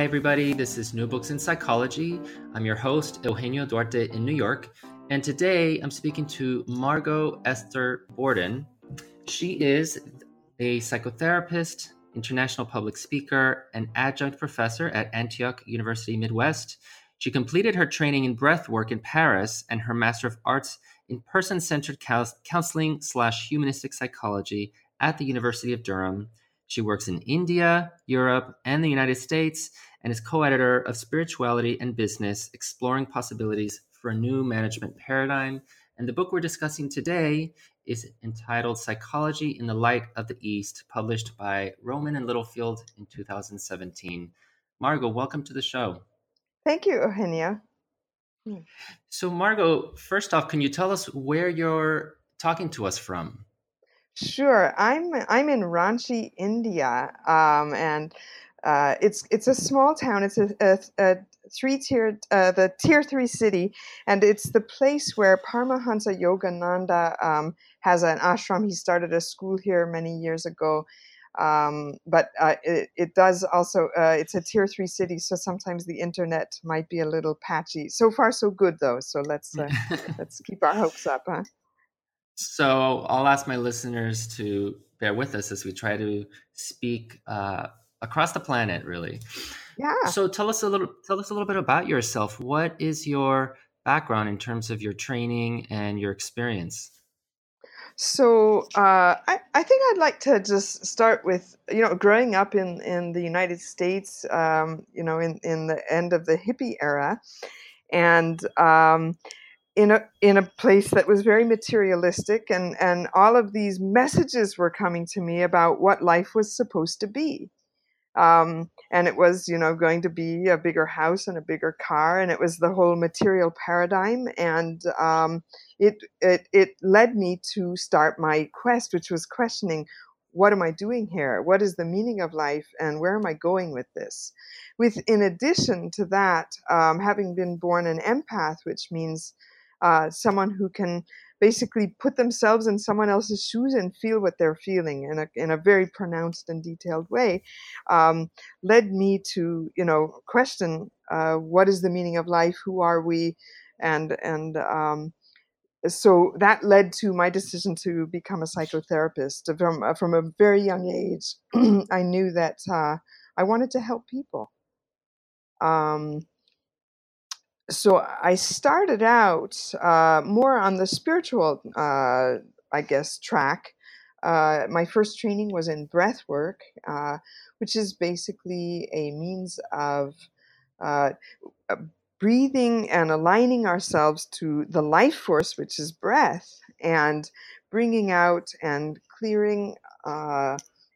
Hi, everybody. This is New Books in Psychology. I'm your host, Eugenio Duarte in New York. And today I'm speaking to Margot Esther Borden. She is a psychotherapist, international public speaker, and adjunct professor at Antioch University Midwest. She completed her training in breathwork in Paris and her Master of Arts in person-centered counseling slash humanistic psychology at the University of Durham. She works in India, Europe, and the United States, and is co editor of Spirituality and Business Exploring Possibilities for a New Management Paradigm. And the book we're discussing today is entitled Psychology in the Light of the East, published by Rowman and Littlefield in 2017. Margot, welcome to the show. Thank you, Eugenia. So, Margot, first off, can you tell us where you're talking to us from? Sure, I'm I'm in Ranchi, India, um, and uh, it's it's a small town. It's a, a, a three tiered uh, the tier three city, and it's the place where Paramahansa Yogananda um, has an ashram. He started a school here many years ago. Um, but uh, it, it, does also uh, it's a tier three city so sometimes the internet might be a little patchy so far so good though so let's uh, let's keep our hopes up huh? So I'll ask my listeners to bear with us as we try to speak uh, across the planet, really. Yeah. So tell us a little. Tell us a little bit about yourself. What is your background in terms of your training and your experience? So uh, I, I think I'd like to just start with you know growing up in, in the United States, um, you know, in, in the end of the hippie era, and um, in a in a place that was very materialistic and and all of these messages were coming to me about what life was supposed to be um, and it was you know going to be a bigger house and a bigger car and it was the whole material paradigm and um, it it it led me to start my quest which was questioning what am i doing here? What is the meaning of life and where am i going with this? With in addition to that um, having been born an empath which means uh, someone who can basically put themselves in someone else's shoes and feel what they're feeling in a, in a very pronounced and detailed way um, led me to you know question uh, what is the meaning of life who are we and and um, so that led to my decision to become a psychotherapist from uh, from a very young age. I knew that uh, i wanted to help people. Um, so I started out uh, more on the spiritual, uh, I guess, track. Uh, my first training was in breath work, uh, which is basically a means of uh, uh, breathing and aligning ourselves to the life force, which is breath, and bringing out and clearing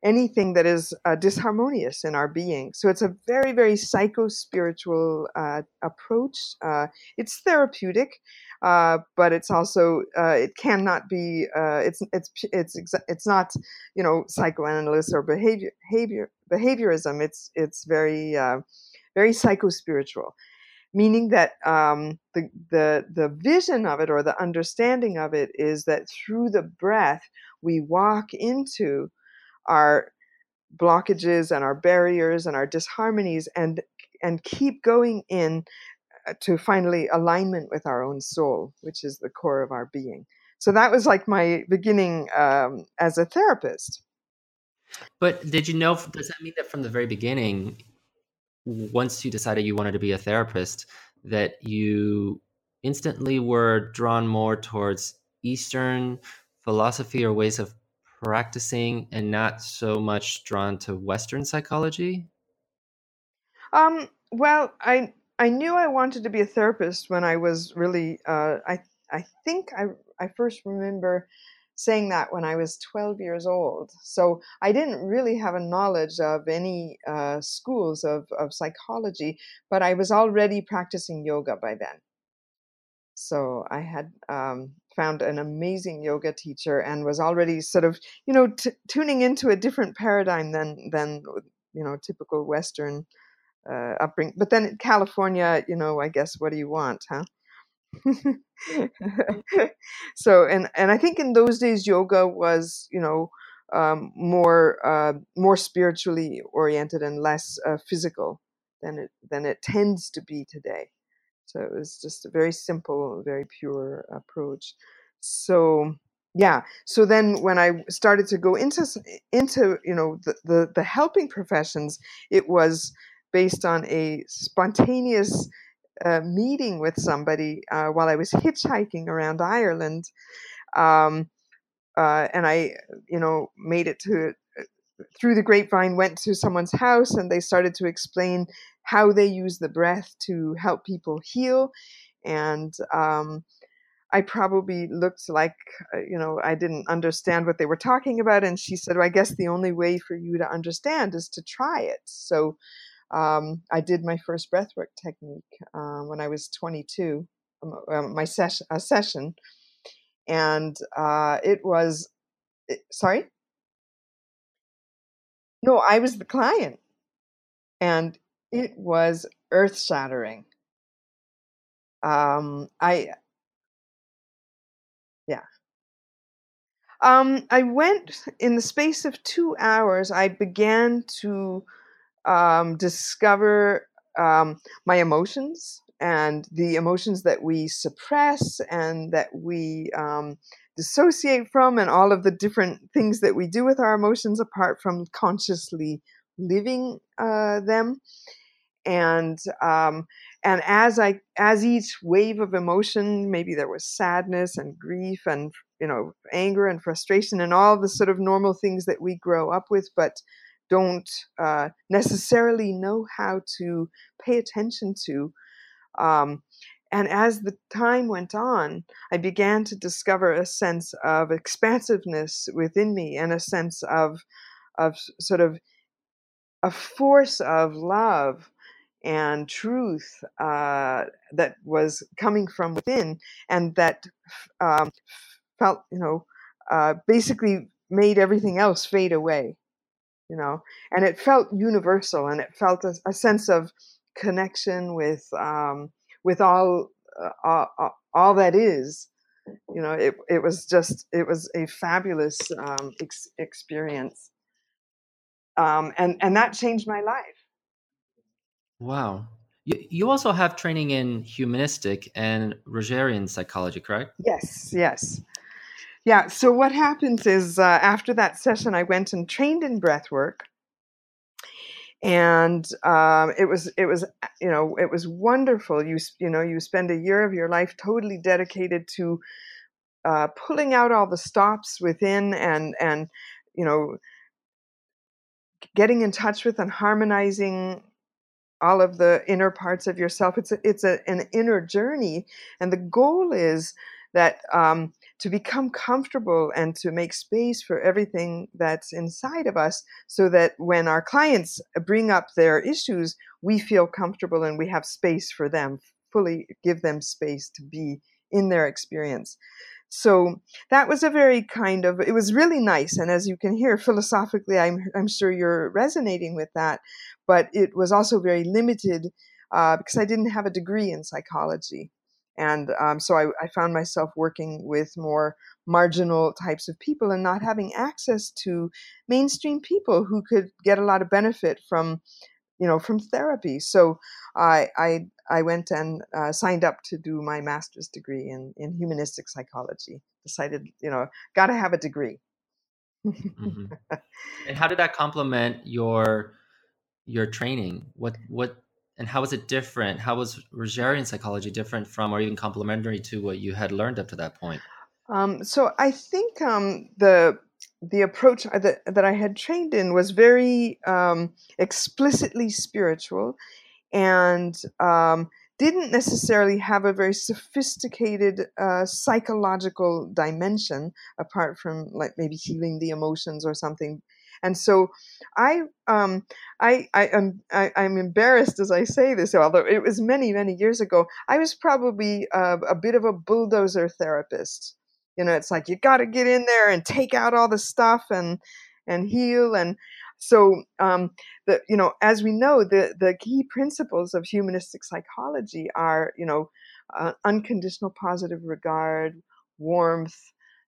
anything that is uh, disharmonious in our being. So it's a very, very psycho spiritual uh, approach. Uh, it's therapeutic, uh, but it's also uh, it cannot be. Uh, it's it's it's it's not you know psychoanalysis or behavior behavior behaviorism. It's it's very very psycho spiritual. Meaning that um, the, the the vision of it or the understanding of it is that through the breath we walk into our blockages and our barriers and our disharmonies and and keep going in uh, to finally alignment with our own soul which is the core of our being. So that was like my beginning um, as a therapist. But did you know does that mean that from the very beginning once you decided you wanted to be a therapist that you instantly were drawn more towards eastern philosophy or ways of practicing and not so much drawn to Western psychology? Um, well, I I knew I wanted to be a therapist when I was really uh, I I think I I first remember saying that when I was 12 years old. So I didn't really have a knowledge of any uh, schools of, of psychology, but I was already practicing yoga by then. So I had um, found an amazing yoga teacher and was already sort of, you know, t- tuning into a different paradigm than than you know typical Western uh, upbringing. But then in California, you know, I guess what do you want, huh? so and and I think in those days yoga was you know um, more uh, more spiritually oriented and less uh, physical than it than it tends to be today. So it was just a very simple, very pure approach. So yeah. So then when I started to go into into you know the the, the helping professions, it was based on a spontaneous uh, meeting with somebody uh, while I was hitchhiking around Ireland. Um, uh, and I, you know, made it to through the grapevine, went to someone's house, and they started to explain how they use the breath to help people heal. And um, I probably looked like, uh, you know, I didn't understand what they were talking about. And she said, well, I guess the only way for you to understand is to try it. So um, I did my first breathwork technique uh, when I was 22, um, um, my a session, and uh, it was, it, sorry, no, I was the client, and it was earth shattering. Um, I, yeah. Um, I went in the space of two hours. I began to um, discover um, my emotions and the emotions that we suppress and that we um, dissociate from, and all of the different things that we do with our emotions apart from consciously living uh, them. And um, and as I as each wave of emotion, maybe there was sadness and grief and you know anger and frustration and all the sort of normal things that we grow up with, but don't uh, necessarily know how to pay attention to. Um, and as the time went on, I began to discover a sense of expansiveness within me and a sense of, of sort of a force of love and truth uh, that was coming from within and that um, felt, you know, uh, basically made everything else fade away you know? And it felt universal and it felt a, a sense of connection with um, with all, uh, all, all that is you know it, it was just it was a fabulous um, ex- experience. Um, and and that changed my life. Wow. You, you also have training in humanistic and rogerian psychology correct? Yes yes. Yeah. So what happens is uh, after that session, I went and trained in breath work, and um, it was it was you know it was wonderful. You you know you spend a year of your life totally dedicated to uh, pulling out all the stops within and and you know getting in touch with and harmonizing all of the inner parts of yourself. It's a, it's a, an inner journey, and the goal is that um, to become comfortable and to make space for everything that's inside of us so that when our clients bring up their issues, we feel comfortable and we have space for them, fully give them space to be in their experience. So that was a very kind of, it was really nice. And as you can hear, philosophically, I'm, I'm sure you're resonating with that. But it was also very limited uh, because I didn't have a degree in psychology. And um, so I, I, found myself working with more marginal types of people and not having access to mainstream people who could get a lot of benefit from, you know, from therapy. So I I, I went and uh, signed up to do my master's degree in in humanistic psychology. Decided, you know, got to have a degree. mm-hmm. And how did that complement your your training? What what and how was it different? How was Rogerian psychology different from, or even complementary to what you had learned up to that point? Um, so I think um, the the approach that, that I had trained in was very um, explicitly spiritual, and um, didn't necessarily have a very sophisticated uh, psychological dimension apart from like maybe healing the emotions or something and so I, um, I, I am, I, am embarrassed as I say this, although it was many, many years ago. I was probably a, a bit of a bulldozer therapist. You know, it's like you got to get in there and take out all the stuff and and heal. And so, um, the you know, as we know, the the key principles of humanistic psychology are, you know, uh, unconditional positive regard, warmth,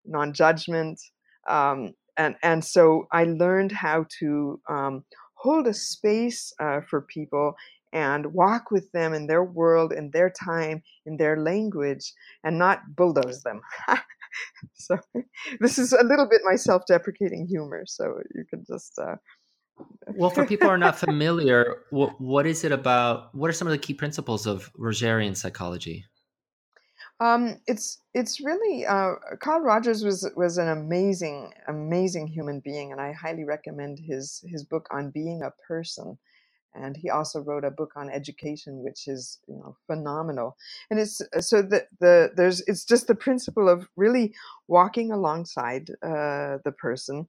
non-judgment, um, and and so I learned how to um, hold a space uh, for people and walk with them in their world, in their time, in their language, and not bulldoze them. so this is a little bit my self-deprecating humor. So you can just. Uh, well, for people who are not familiar, what, what is it about? What are some of the key principles of Rogerian psychology? Um, it's it's really uh, Carl Rogers was was an amazing amazing human being, and I highly recommend his his book on being a person. And he also wrote a book on education, which is you know phenomenal. And it's uh, so that the there's it's just the principle of really walking alongside uh, the person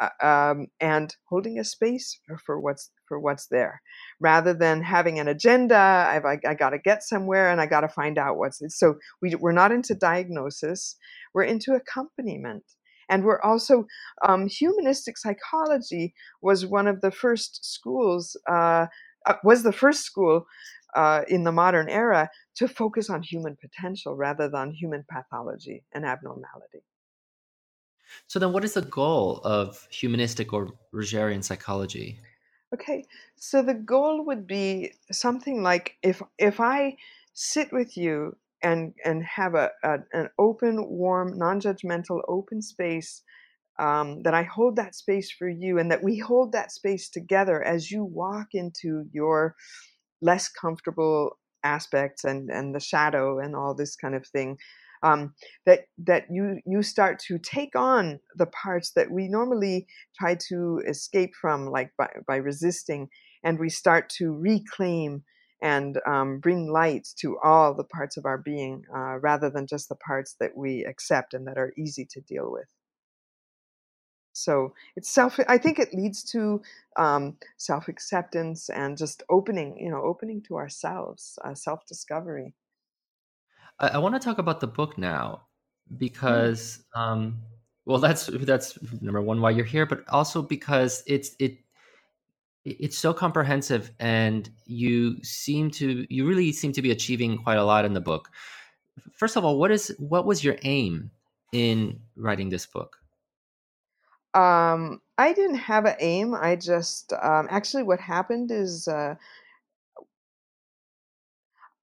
uh, um, and holding a space for, for what's for what's there. Rather than having an agenda I've, i, I got to get somewhere and i got to find out what's it. so we, we're not into diagnosis we're into accompaniment. And we're also um, humanistic psychology was one of the first schools uh, uh, was the first school uh, in the modern era to focus on human potential rather than human pathology and abnormality. So then what is the goal of humanistic or rogerian psychology Okay, so the goal would be something like if if I sit with you and and have a, a an open, warm, non-judgmental, open space um, that I hold that space for you, and that we hold that space together as you walk into your less comfortable aspects and and the shadow and all this kind of thing um, that that you you start to take on the parts that we normally try to escape from, like by, by resisting, and we start to reclaim and um, bring light to all the parts of our being, uh, rather than just the parts that we accept and that are easy to deal with. So it's self. I think it leads to um, self acceptance and just opening, you know, opening to ourselves, uh, self discovery. I, I want to talk about the book now mm. because, mm. um, well, that's that's number one why you're here, but also because it's it it's so comprehensive and you seem to you really seem to be achieving quite a lot in the book first of all what is what was your aim in writing this book um i didn't have an aim i just um actually what happened is uh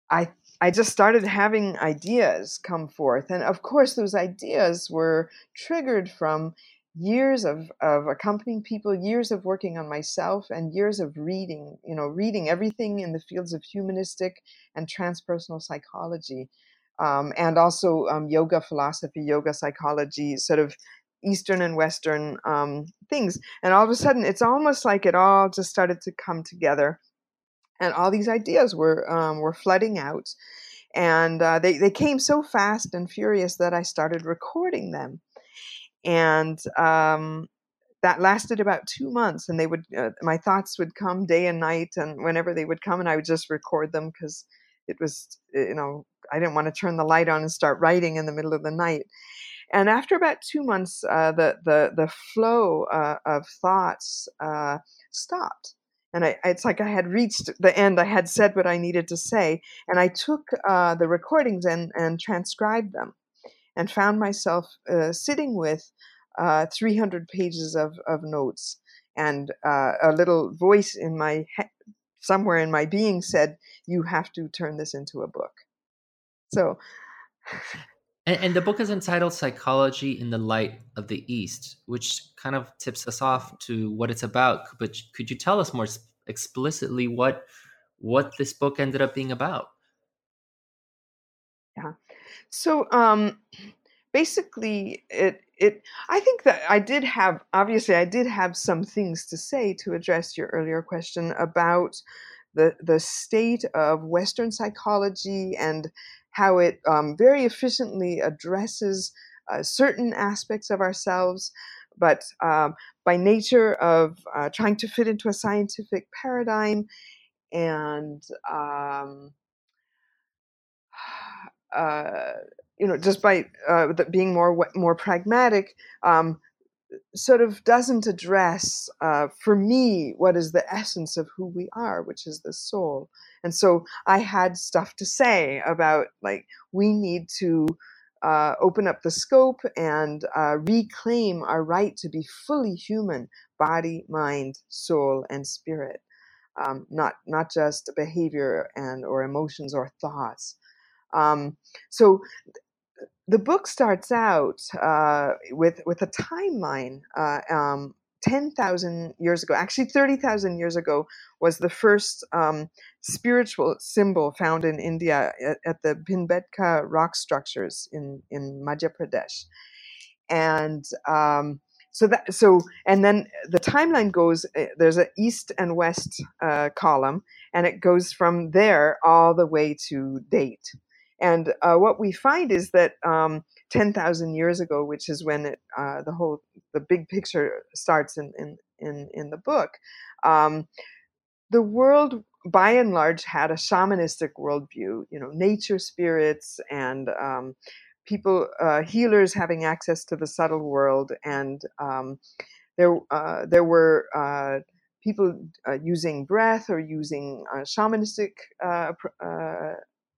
i I just started having ideas come forth. And of course, those ideas were triggered from years of, of accompanying people, years of working on myself, and years of reading, you know, reading everything in the fields of humanistic and transpersonal psychology. Um, and also um, yoga philosophy, yoga psychology, sort of Eastern and Western um, things. And all of a sudden, it's almost like it all just started to come together and all these ideas were um, were flooding out, and uh, they they came so fast and furious that I started recording them, and um, that lasted about two months. And they would uh, my thoughts would come day and night, and whenever they would come, and I would just record them because it was you know I didn't want to turn the light on and start writing in the middle of the night. And after about two months, uh, the the the flow uh, of thoughts uh, stopped and I, it's like I had reached the end. I had said what I needed to say, and I took uh, the recordings and, and transcribed them, and found myself uh, sitting with uh, 300 pages of, of notes, and uh, a little voice in my he- somewhere in my being said, "You have to turn this into a book." So. And, and, the book is entitled Psychology in the Light of the East, which kind of tips us off to what it's about. But could you tell us more explicitly what what this book ended up being about? Yeah. So um basically it it I think that I did have obviously I did have some things to say to address your earlier question about the the state of Western psychology and how it um, very efficiently addresses uh, certain aspects of ourselves, but um, by nature of uh, trying to fit into a scientific paradigm and um, uh, you know just by uh, being more more pragmatic um, sort of doesn't address uh, for me what is the essence of who we are which is the soul. And so i had stuff to say about like we need to uh, open up the scope and uh, reclaim our right to be fully human body mind soul and spirit. Um, not not just behavior and or emotions or thoughts. Um, so the book starts out uh, with with a timeline. Uh, um, 10,000 years ago, actually 30,000 years ago, was the first um, spiritual symbol found in India at, at, the Bhimbetka rock structures in, in Madhya Pradesh. And um, so that so and then the timeline goes eh, there's an east and west uh, column and it goes from there all the way to date and uh, what we find is that um, 10,000 years ago, which is when it, uh, the whole the big picture starts in in in, in the book, um, the world by and large had a shamanistic worldview. You know, nature spirits and um, people uh, healers having access to the subtle world, and um, there uh, there were uh, people uh, using breath or using uh, shamanistic uh, uh,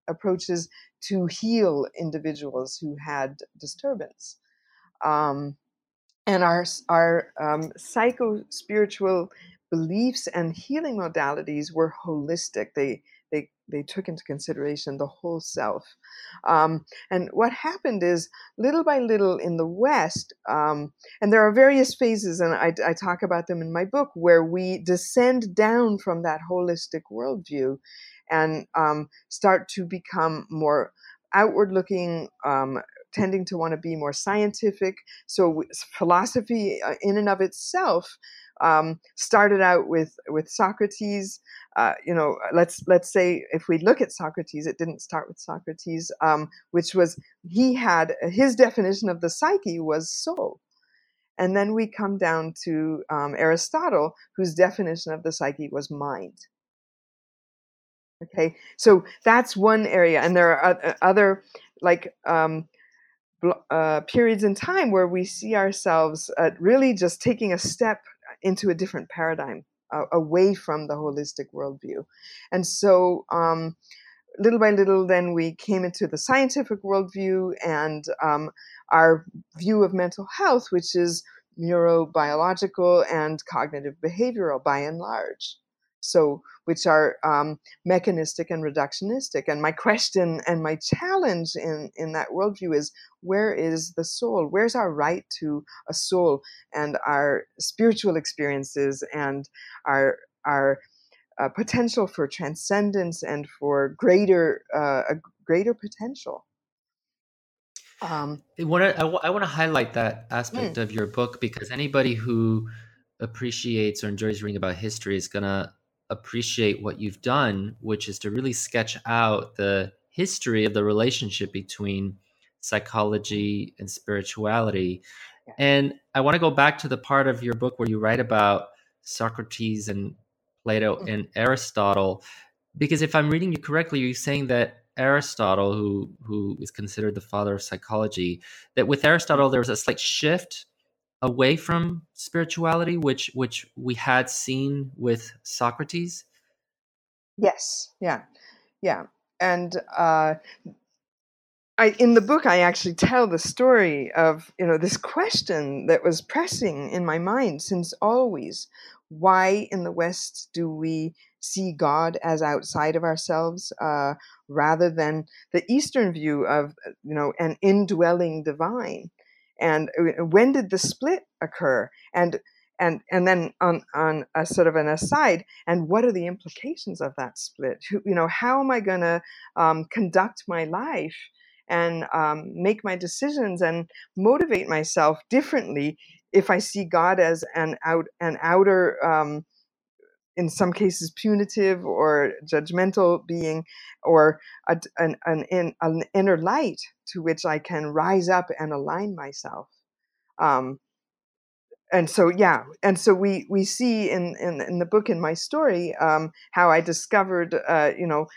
approaches to heal individuals who had disturbance. Um, and our, our um, psycho spiritual beliefs and healing modalities were holistic. They, they, took into consideration the whole self. Um, and what happened is, little by little in the West, um, and there are various phases, and I, I, talk about them in my book, where we descend down from that holistic worldview and um, start to become more outward looking, um, tending to want to be more scientific. So philosophy, uh, in and of itself, um, started out with with Socrates. Uh, you know, let's let's say if we look at Socrates, it didn't start with Socrates, um, which was he had his definition of the psyche was soul. And then we come down to um, Aristotle, whose definition of the psyche was mind. Okay, so that's one area, and there are other like um, uh, periods in time where we see ourselves uh, really just taking a step into a different paradigm uh, away from the holistic worldview, and so um, little by little, then we came into the scientific worldview and um, our view of mental health, which is neurobiological and cognitive behavioral by and large so which are um, mechanistic and reductionistic. And my question and my challenge in in that worldview is where is the soul? Where's our right to a soul and our spiritual experiences and our our uh, potential for transcendence and for greater uh, a greater potential? Um, I want to I want to highlight that aspect mm. of your book because anybody who appreciates or enjoys reading about history is gonna appreciate what you've done, which is to really sketch out the history of the relationship between psychology and spirituality. And I want to go back to the part of your book where you write about Socrates and Plato mm. and Aristotle, because if I'm reading you correctly, you're saying that Aristotle, who who is considered the father of psychology, that with Aristotle there was a slight shift away from spirituality, which which we had seen with Socrates? Yes, yeah, yeah, and uh, I in the book I actually tell the story of you know this question that was pressing in my mind since always: why in the West do we see God as outside of ourselves, uh, rather than the Eastern view of you know an indwelling divine? And uh, when did the split occur? And and and then on on a sort of an aside and what are the implications of that split? Who, you know how am i going to um, conduct my life and um, make my decisions and motivate myself differently if i see god as an out an outer um, in some cases punitive or judgmental being or a, an, an, an, inner light to which i can rise up and align myself. Um, and so yeah and so we we see in in, in the book in my story um, how i discovered uh, you know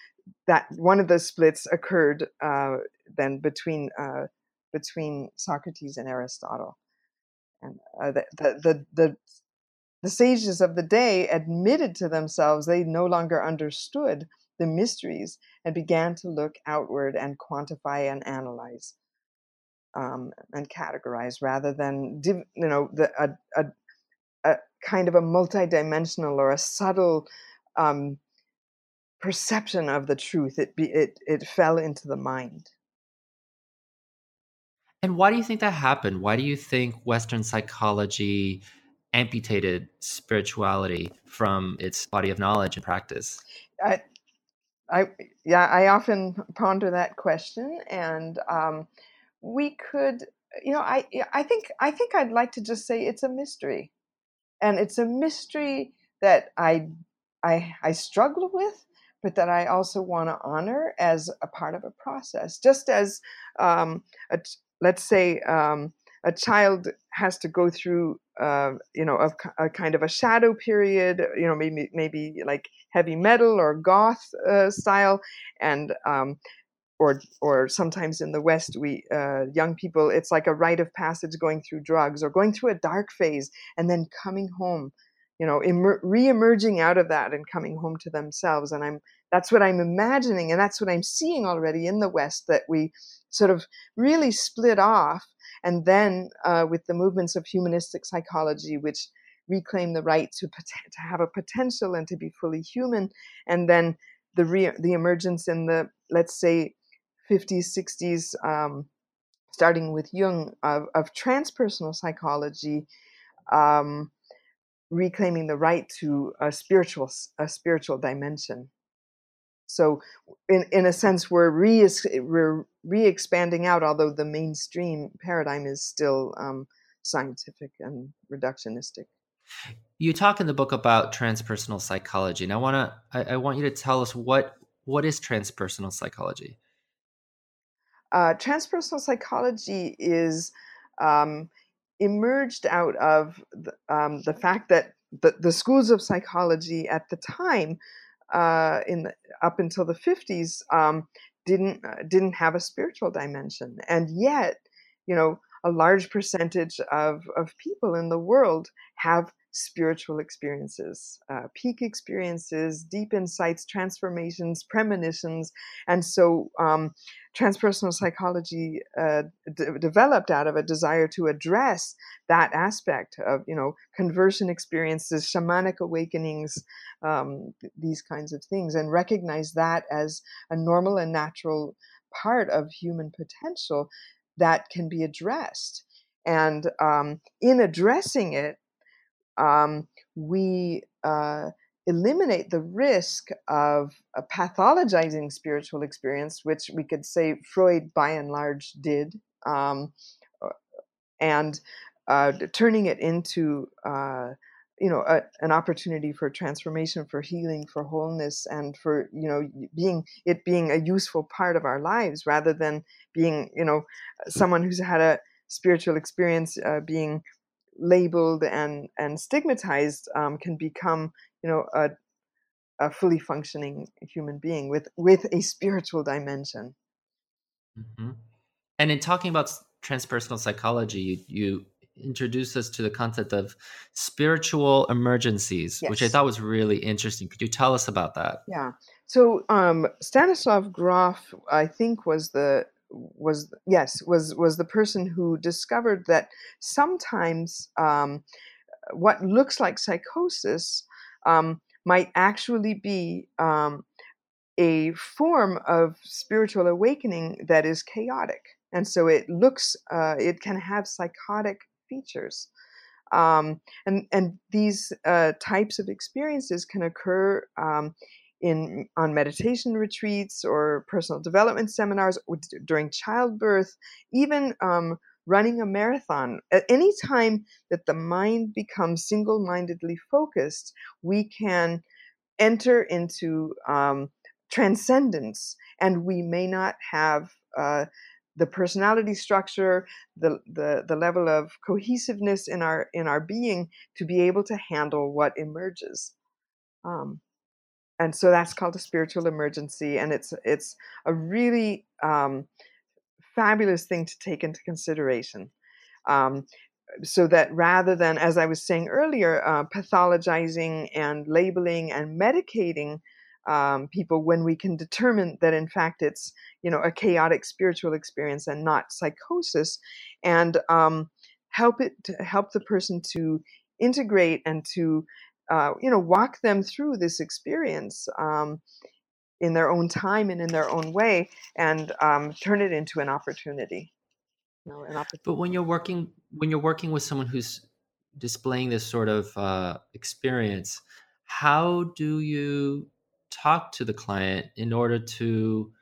that one of the splits occurred uh, then between uh, between socrates and aristotle. And uh, the, the, the the the sages of the day admitted to themselves they no longer understood the mysteries and began to look outward and quantify and analyze um, and categorize rather than you know the, a, a, a kind of a multidimensional or a subtle um, perception of the truth. It be, it it fell into the mind. And why do you think that happened? Why do you think Western psychology amputated spirituality from its body of knowledge and practice? I, I yeah, I often ponder that question, and um, we could you know i i think i think i'd like to just say it's a mystery and it's a mystery that i i i struggle with but that i also want to honor as a part of a process just as um, a, let's say um, a child has to go through uh, you know a, a, kind of a shadow period you know maybe maybe like heavy metal or goth uh, style and um, or or sometimes in the West, we uh, young people, it's like a rite of passage going through drugs or going through a dark phase and then coming home, you know, emer- re-emerging out of that and coming home to themselves. And I'm that's what I'm imagining, and that's what I'm seeing already in the West that we sort of really split off, and then uh, with the movements of humanistic psychology, which reclaim the right to to have a potential and to be fully human, and then the re- the emergence in the let's say 50s, 60s, um, starting with Jung, of, of transpersonal psychology, um, reclaiming the right to a spiritual a spiritual dimension. So, in in a sense, we're re we're re expanding out, although the mainstream paradigm is still um, scientific and reductionistic. You talk in the book about transpersonal psychology, and I want to I, I want you to tell us what what is transpersonal psychology. Uh, transpersonal psychology is um, emerged out of the, um, the fact that the, the, schools of psychology at the time, uh, in the, up until the 50s, um, didn't uh, didn't have a spiritual dimension, and yet, you know, a large percentage of of people in the world have spiritual experiences, uh, peak experiences, deep insights, transformations, premonitions. And so um, transpersonal psychology uh, d- developed out of a desire to address that aspect of, you know, conversion experiences, shamanic awakenings, um, th- these kinds of things, and recognize that as a normal and natural part of human potential that can be addressed. And um, in addressing it, um, we uh, eliminate the risk of a pathologizing spiritual experience, which we could say Freud by and large did, um, uh, and uh, turning it into uh, you know a, an opportunity for transformation for healing for wholeness and for you know being it being a useful part of our lives rather than being you know someone who's had a spiritual experience uh, being labeled and and stigmatized um, can become you know a, a fully functioning human being with with a spiritual dimension mm-hmm. and in talking about transpersonal psychology you, you introduced us to the concept of spiritual emergencies yes. which i thought was really interesting. Could you tell us about that? Yeah. So um, stanislav grof i think was the was yes was was the person who discovered that sometimes um, what looks like psychosis um, might actually be um, a form of spiritual awakening that is chaotic. And so it looks uh, it can have psychotic features um, and and these uh, types of experiences can occur um, in on meditation retreats or personal development seminars or during childbirth, even um, running a marathon. At any time that the mind becomes single mindedly focused, we can enter into um, transcendence and we may not have uh, the personality structure the, the the level of cohesiveness in our in our being to be able to handle what emerges. Um, and so that's called a spiritual emergency and it's it's a really um, fabulous thing to take into consideration. Um, so that rather than as i was saying earlier uh, pathologizing and labeling and medicating um, people when we can determine that in fact it's you know a chaotic spiritual experience and not psychosis and um, help it help the person to integrate and to uh, you know walk them through this experience um, in their own time and in their own way and um, turn it into an opportunity you know, an opportunity. but when you're working when you're working with someone who's displaying this sort of uh, experience how do you talk to the client in order to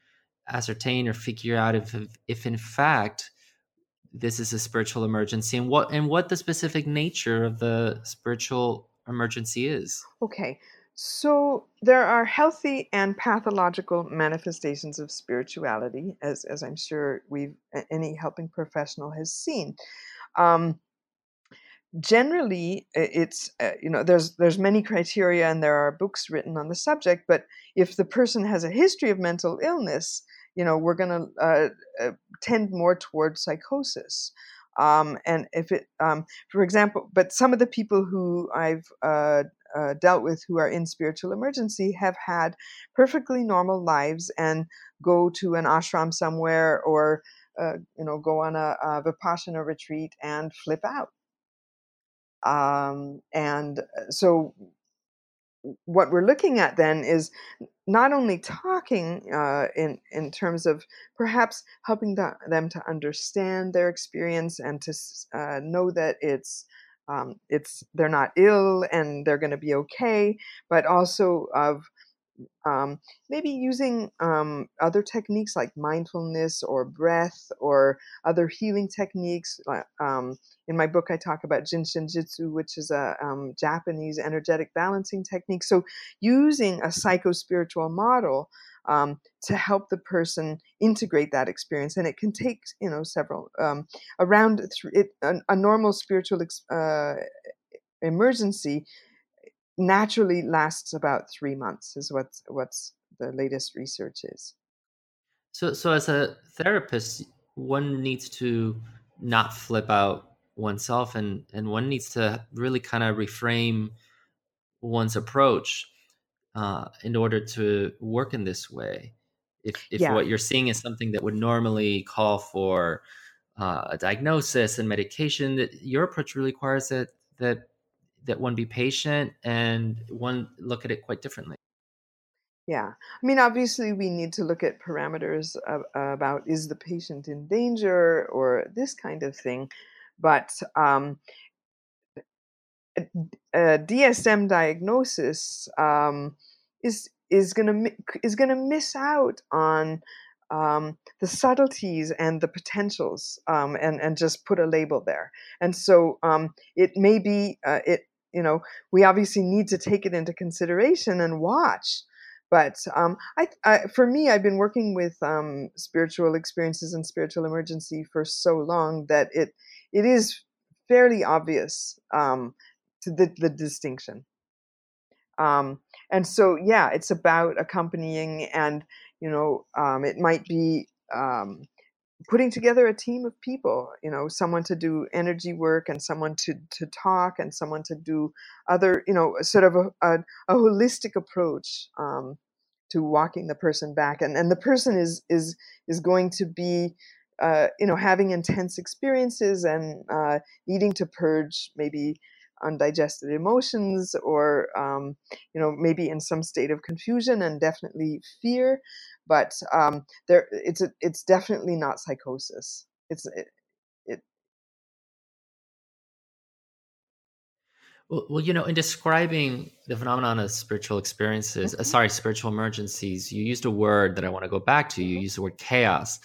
ascertain or figure out if if in fact this is a spiritual emergency and what and what the specific nature of the spiritual emergency is. Okay. So there are healthy and pathological manifestations of spirituality, as, as I'm sure we've any helping professional has seen. Um, generally it's uh, you know there's there's many criteria and there are books written on the subject but if the person has a history of mental illness you know we're going to uh, uh, tend more towards psychosis. Um, and if it um, for example but some of the people who i've uh, uh, dealt with who are in spiritual emergency have had perfectly normal lives and go to an ashram somewhere or uh, you know go on a, a vipassana retreat and flip out um, and uh, so, what we're looking at then is not only talking uh, in in terms of perhaps helping the, them to understand their experience and to uh, know that it's um, it's they're not ill and they're going to be okay, but also of um, maybe using um, other techniques like mindfulness or breath or other healing techniques. Um, in my book, I talk about Jin Shin Jyutsu, which is a um, Japanese energetic balancing technique. So, using a psycho spiritual model um, to help the person integrate that experience, and it can take you know several um, around th- it, a, a, normal spiritual ex- uh, emergency naturally lasts about three months is what's what's the latest research is so so as a therapist one needs to not flip out oneself and and one needs to really kind of reframe one's approach uh, in order to work in this way if if yeah. what you're seeing is something that would normally call for uh, a diagnosis and medication that your approach really requires that that that one be patient and one look at it quite differently. Yeah. I mean, obviously, we need to look at parameters of, about is the patient in danger or this kind of thing. But um, a, DSM diagnosis um, is is going to is going to miss out on um, the subtleties and the potentials um, and and just put a label there. And so um, it may be uh, it you know we obviously need to take it into consideration and watch. But um, I, I, for me i've been working with um, spiritual experiences and spiritual emergency for so long that it it is fairly obvious um, to the, the distinction. Um, and so yeah it's about accompanying and you know um, it might be um, putting together a team of people you know someone to do energy work and someone to to talk and someone to do other you know sort of a, a, a holistic approach um, to walking the person back. And and the person is is is going to be uh, you know having intense experiences and uh, needing to purge maybe undigested emotions or um, you know maybe in some state of confusion and definitely fear but um, there it's a, it's definitely not psychosis it's it, it well, well, you know, in describing the phenomenon of spiritual experiences, uh, mm-hmm. uh, sorry, spiritual emergencies, you used a word that I want to go back to. You mm-hmm. used the word chaos.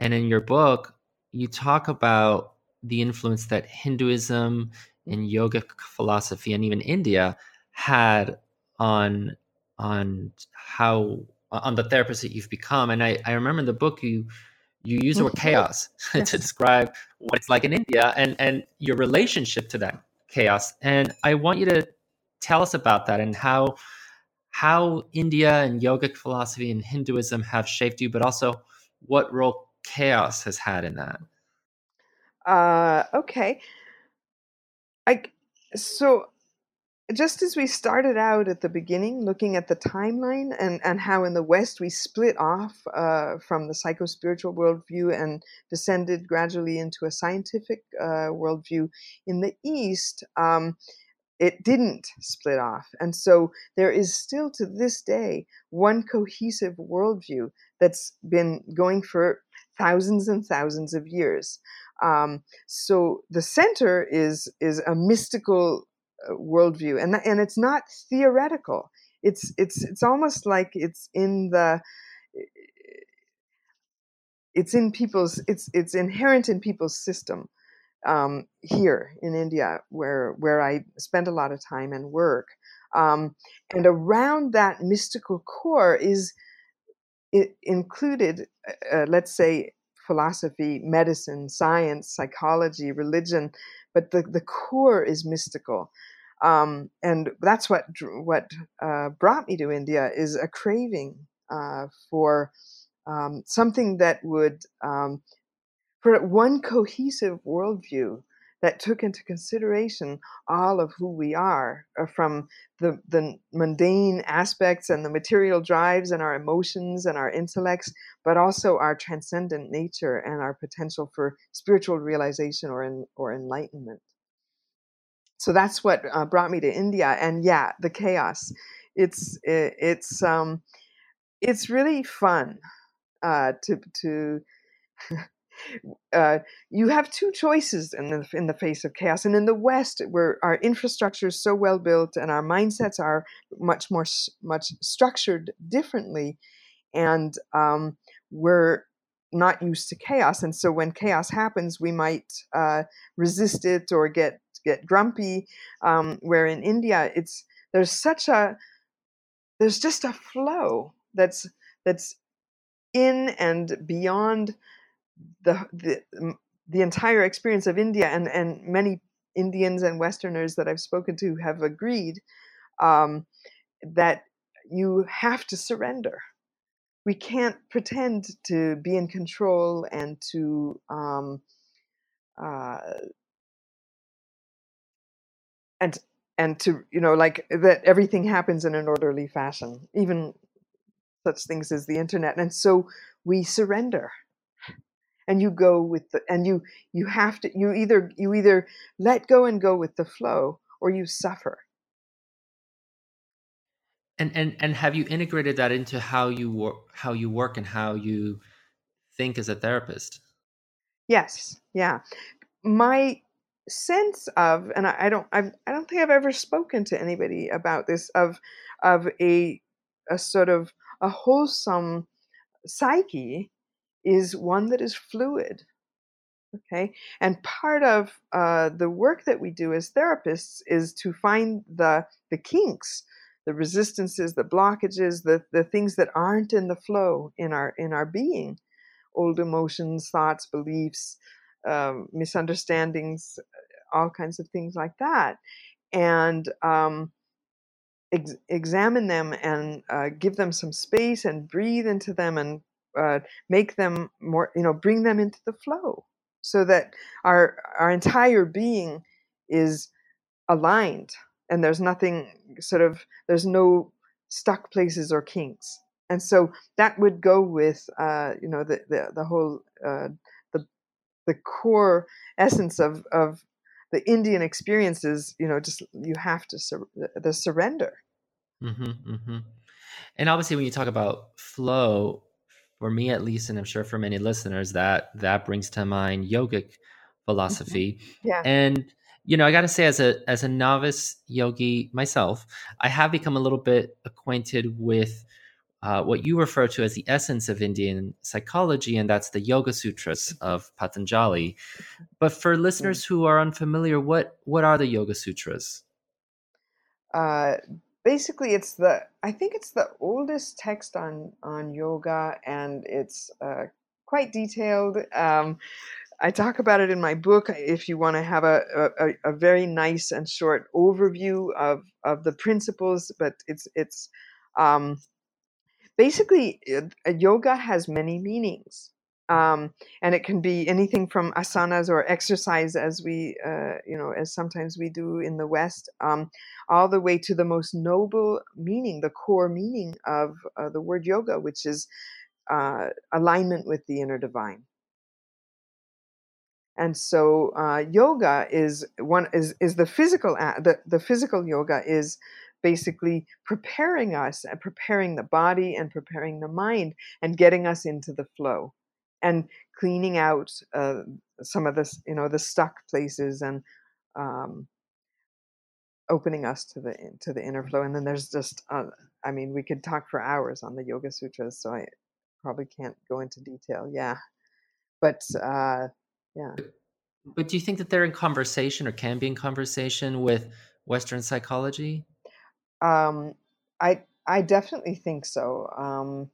And in your book, you talk about the influence that Hinduism and yogic philosophy and even India had on on how on the therapist that you've become. And I, I remember in the book you you use the word mm-hmm. chaos yes. to describe what it's like in India and and your relationship to that chaos. And I want you to tell us about that and how how India and yogic philosophy and Hinduism have shaped you, but also what role chaos has had in that. Uh, okay. I so just as we started out at the beginning, looking at the timeline and, and how in the West we split off uh, from the psycho spiritual worldview and descended gradually into a scientific uh, worldview, in the East, um, it didn't split off. And so there is still to this day one cohesive worldview that's been going for thousands and thousands of years. Um, so the center is is a mystical worldview, and and it's not theoretical. It's it's it's almost like it's in the it's in people's it's it's inherent in people's system um, here in India, where where I spend a lot of time and work. Um, and around that mystical core is included, uh let's say, philosophy, medicine, science, psychology, religion, but the, the core is mystical. Um, and that's what what uh, brought me to India is a craving uh, for um, something that would um, for one cohesive worldview that took into consideration all of who we are uh, from the, the mundane aspects and the material drives and our emotions and our intellects, but also our transcendent nature and our potential for spiritual realization or, in, or enlightenment. So that's what uh, brought me to India. And yeah, the chaos. It's, it's, um, it's really fun uh, to to uh, you have two choices in the in the face of chaos. And in the West, where our infrastructure is so well built and our mindsets are much more much structured differently, and um, we're not used to chaos. And so when chaos happens, we might uh, resist it or get get grumpy. Um, where in India, it's there's such a there's just a flow that's that's in and beyond the the the entire experience of India and and many Indians and Westerners that I've spoken to have agreed um, that you have to surrender. We can't pretend to be in control and to um, uh, and and to you know like that everything happens in an orderly fashion, even such things as the internet, and so we surrender and you go with the and you you have to you either you either let go and go with the flow or you suffer. And and and have you integrated that into how you work how you work and how you think as a therapist? Yes yeah. My sense of and i, I don't I've, i don't think i've ever spoken to anybody about this of of a a sort of a wholesome psyche is one that is fluid. Okay, and part of uh, the work that we do as therapists is to find the the kinks, the resistances, the blockages, the the things that aren't in the flow in our in our being, old emotions, thoughts, beliefs, um, misunderstandings, all kinds of things like that, and um, ex- examine them and uh, give them some space and breathe into them and uh, make them more, you know, bring them into the flow so that our our entire being is aligned and there's nothing sort of there's no stuck places or kinks and so that would go with uh, you know the the, the whole uh, the the core essence of of the Indian experiences you know just you have to sur- the surrender mm-hmm, mm-hmm. and obviously when you talk about flow for me at least, and I'm sure for many listeners, that that brings to mind yogic mm-hmm. philosophy. Mm-hmm. Yeah. And you know, I got to say, as a as a novice yogi myself, I have become a little bit acquainted with uh, what you refer to as the essence of Indian psychology, and that's the Yoga Sutras of Patanjali. But for listeners who are unfamiliar, what what are the Yoga Sutras? Uh, basically, it's the I think it's the oldest text on on yoga, and it's uh, quite detailed. Um, I talk about it in my book. If you want to have a, a, a very nice and short overview of, of the principles, but it's it's um, basically uh, yoga has many meanings um, and it can be anything from asanas or exercise as we uh, you know as sometimes we do in the west um, all the way to the most noble meaning the core meaning of uh, the word yoga which is uh, alignment with the inner divine. And so uh, yoga is one is is the physical the, the physical yoga is basically preparing us preparing the body and preparing the mind and getting us into the flow and cleaning out uh, some of the you know the stuck places and um, opening us to the to the inner flow and then there's just uh, i mean we could talk for hours on the yoga sutras so i probably can't go into detail yeah but uh, yeah but do you think that they're in conversation or can be in conversation with western psychology um, I I definitely think so. Um,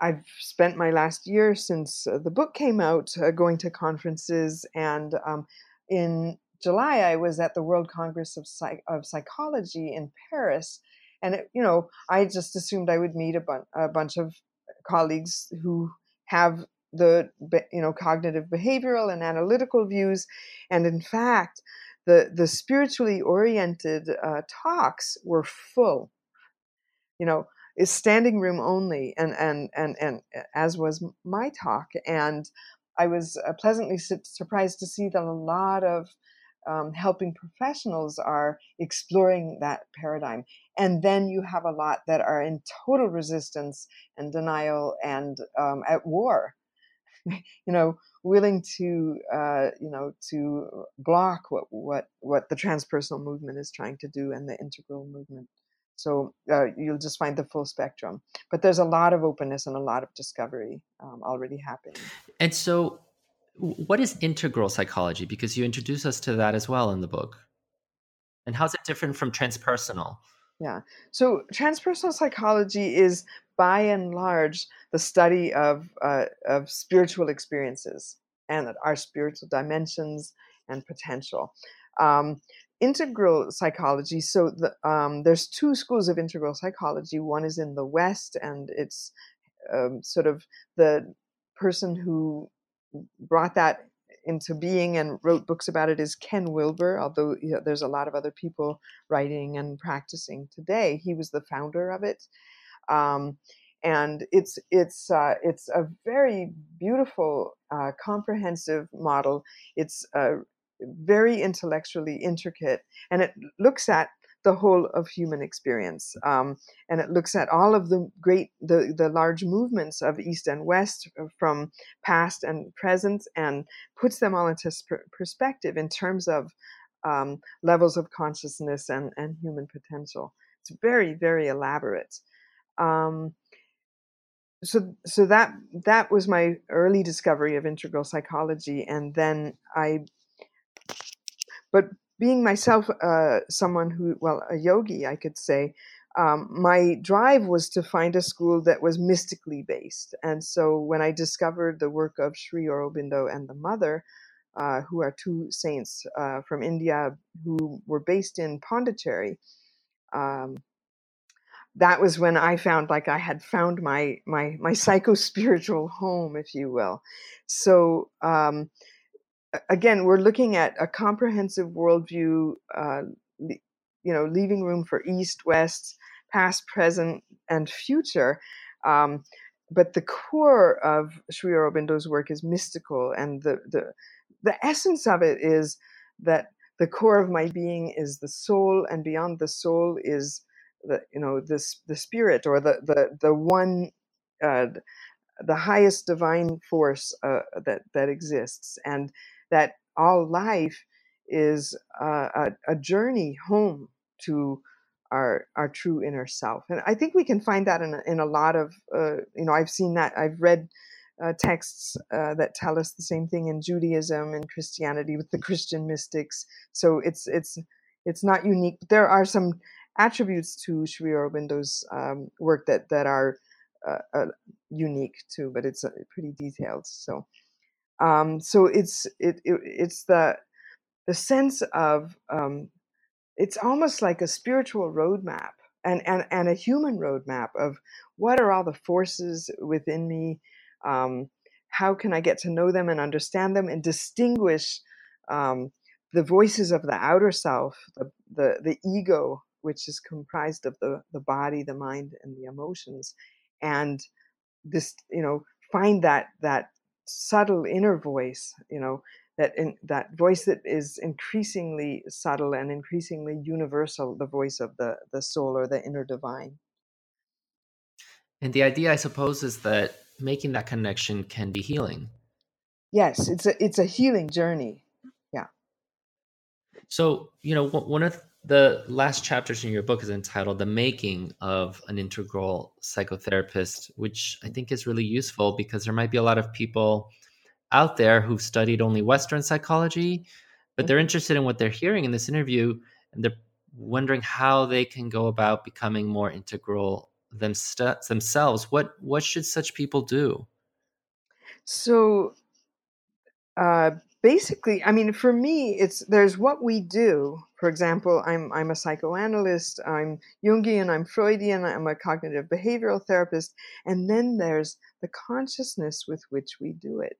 I've spent my last year since uh, the book came out uh, going to conferences, and um, in July I was at the World Congress of, Psych- of Psychology in Paris, and it, you know I just assumed I would meet a, a bunch of colleagues who have the you know cognitive behavioral and analytical views, and in fact the the spiritually oriented uh, talks were full. You know is standing room only and and and and as was my talk and i was uh, pleasantly surprised to see that a lot of um, helping professionals are exploring that paradigm. And then you have a lot that are in total resistance and denial and um, at war. You know willing to uh, you know to block what what what the transpersonal movement is trying to do and the integral movement so uh, you'll just find the full spectrum. But there's a lot of openness and a lot of discovery um, already happening. And so what is integral psychology? Because you introduce us to that as well in the book. And how's it different from transpersonal? Yeah. So transpersonal psychology is by and large the study of uh, of spiritual experiences and our spiritual dimensions and potential. Um, integral psychology. So the, um, there's two schools of integral psychology. One is in the West, and it's um, sort of the person who brought that into being and wrote books about it is Ken Wilber, although you know, there's a lot of other people writing and practicing today. He was the founder of it. Um, and it's it's uh, it's a very beautiful, uh, comprehensive model. It's uh, very intellectually intricate, and it looks at the whole of human experience, um, and it looks at all of the great the the large movements of East and West uh, from past and present, and puts them all into sp- perspective in terms of um, levels of consciousness and and human potential. It's very very elaborate. Um, so so that that was my early discovery of integral psychology and then i but being myself uh, someone who well a yogi i could say um, my drive was to find a school that was mystically based and so when i discovered the work of sri aurobindo and the mother uh, who are two saints uh, from india who were based in pondicherry um, that was when I found like I had found my my my psycho spiritual home, if you will. So um, again, we're looking at a comprehensive worldview. Uh, you know, leaving room for East, West, past, present, and future. Um, but the core of Sri Aurobindo's work is mystical, and the the the essence of it is that the core of my being is the soul, and beyond the soul is the you know this the spirit or the the the one uh, the highest divine force uh, that that exists and that all life is uh, a, a, journey home to our our true inner self. And I think we can find that in a, in a lot of uh, you know I've seen that I've read uh, texts uh, that tell us the same thing in Judaism and Christianity with the Christian mystics. So it's it's it's not unique. There are some attributes to Sri Aurobindo's um, work that that are uh, uh, unique too, but it's uh, pretty detailed. So um, so it's it, it, it's the the sense of um, it's almost like a spiritual roadmap and, and, and a human roadmap of what are all the forces within me um, how can i get to know them and understand them and distinguish um, the voices of the outer self the, the, the ego which is comprised of the, the body the mind and the emotions and this you know find that that subtle inner voice you know that in, that voice that is increasingly subtle and increasingly universal the voice of the the soul or the inner divine. And the idea i suppose is that making that connection can be healing. Yes it's a it's a healing journey. Yeah. So you know one of the last chapters in your book is entitled the making of an integral psychotherapist which i think is really useful because there might be a lot of people out there who've studied only Western psychology, but they're mm-hmm. interested in what they're hearing in this interview and they're wondering how they can go about becoming more integral themselves. What what should such people do? So uh, basically, I mean, for me, it's there's what we do. For example, I'm I'm a psychoanalyst, I'm Jungian, I'm Freudian, I'm a cognitive behavioral therapist, and then there's the consciousness with which we do it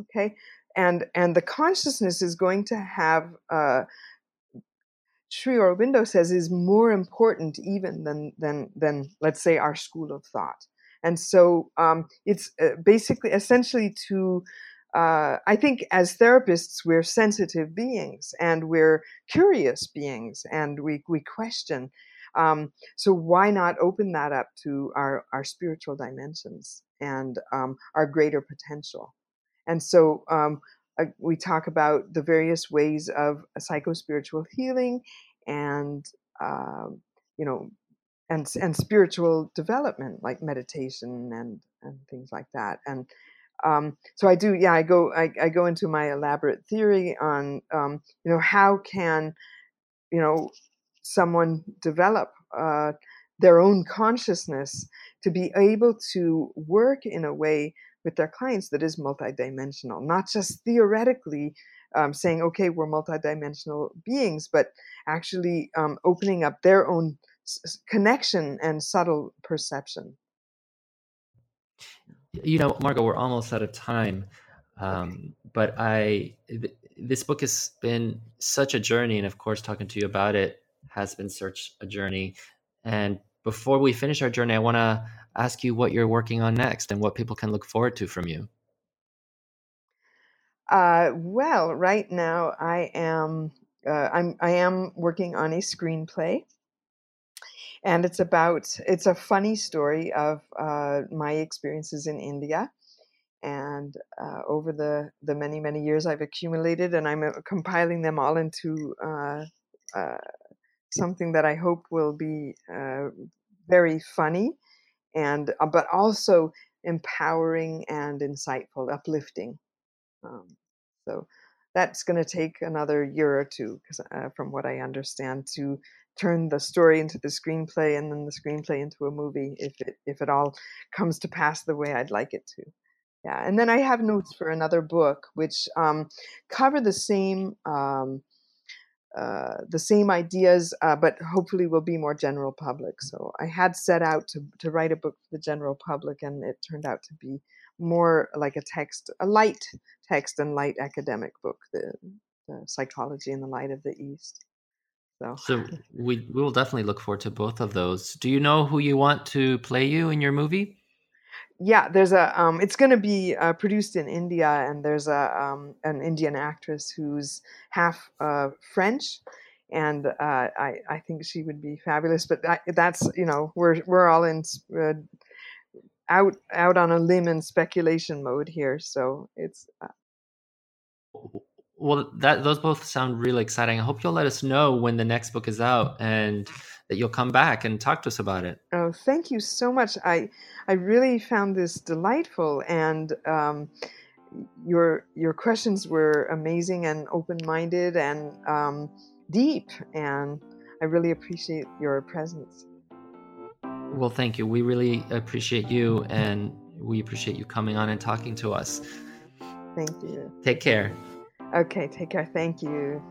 okay and and the consciousness is going to have uh, Sri Aurobindo says is more important even than than than let's say our school of thought, and so um, it's uh, basically essentially to uh, I think as therapists we're sensitive beings and we're curious beings and we we question. Um, so why not open that up to our our spiritual dimensions and um, our greater potential? And so um, uh, we talk about the various ways of psychospiritual healing and, um, you know, and, and spiritual development like meditation and, and things like that. And um, so I do, yeah, I go, I, I, go into my elaborate theory on, um, you know, how can, you know, someone develop uh, their own consciousness to be able to work in a way with their clients that is multidimensional, not just theoretically um, saying, okay, we're multidimensional beings, but actually um, opening up their own s- connection and subtle perception. You know, Margot, we're almost out of time. Um. But I, th- this book has been such a journey, and of course, talking to you about it has been such a journey. And before we finish our journey, I want to ask you what you're working on next and what people can look forward to from you. Uh, well, right now I am uh, I'm I am working on a screenplay, and it's about it's a funny story of uh, my experiences in India, and uh, over the the many many years I've accumulated, and I'm uh, compiling them all into uh, something that I hope will be very funny and uh, but also empowering and insightful, uplifting. Um, so that's going to take another year or two, because uh, from what I understand, to turn the story into the screenplay and then the screenplay into a movie, if it if it all comes to pass the way I'd like it to. Yeah, and then I have notes for another book which um, cover the same um, uh, the same ideas, uh, but hopefully will be more general public. So I had set out to, to write a book for the general public, and it turned out to be more like a text, a light text and light academic book, the, the psychology in the light of the East. So, so we we will definitely look forward to both of those. Do you know who you want to play you in your movie? yeah, there's a. Um, it's going to be uh, produced in India, and there's a um, an Indian actress who's half uh, French, and uh, I I think she would be fabulous. But that, that's you know we're we're all in uh, out out on a limb in speculation mode here, so it's. Uh well, that those both sound really exciting. I hope you'll let us know when the next book is out and that you'll come back and talk to us about it. Oh, thank you so much. I I really found this delightful, and um, your your questions were amazing and open minded and um, deep, and I really appreciate your presence. Well, thank you. We really appreciate you, and we appreciate you coming on and talking to us. Thank you. Take care. Okay, take care. Thank you.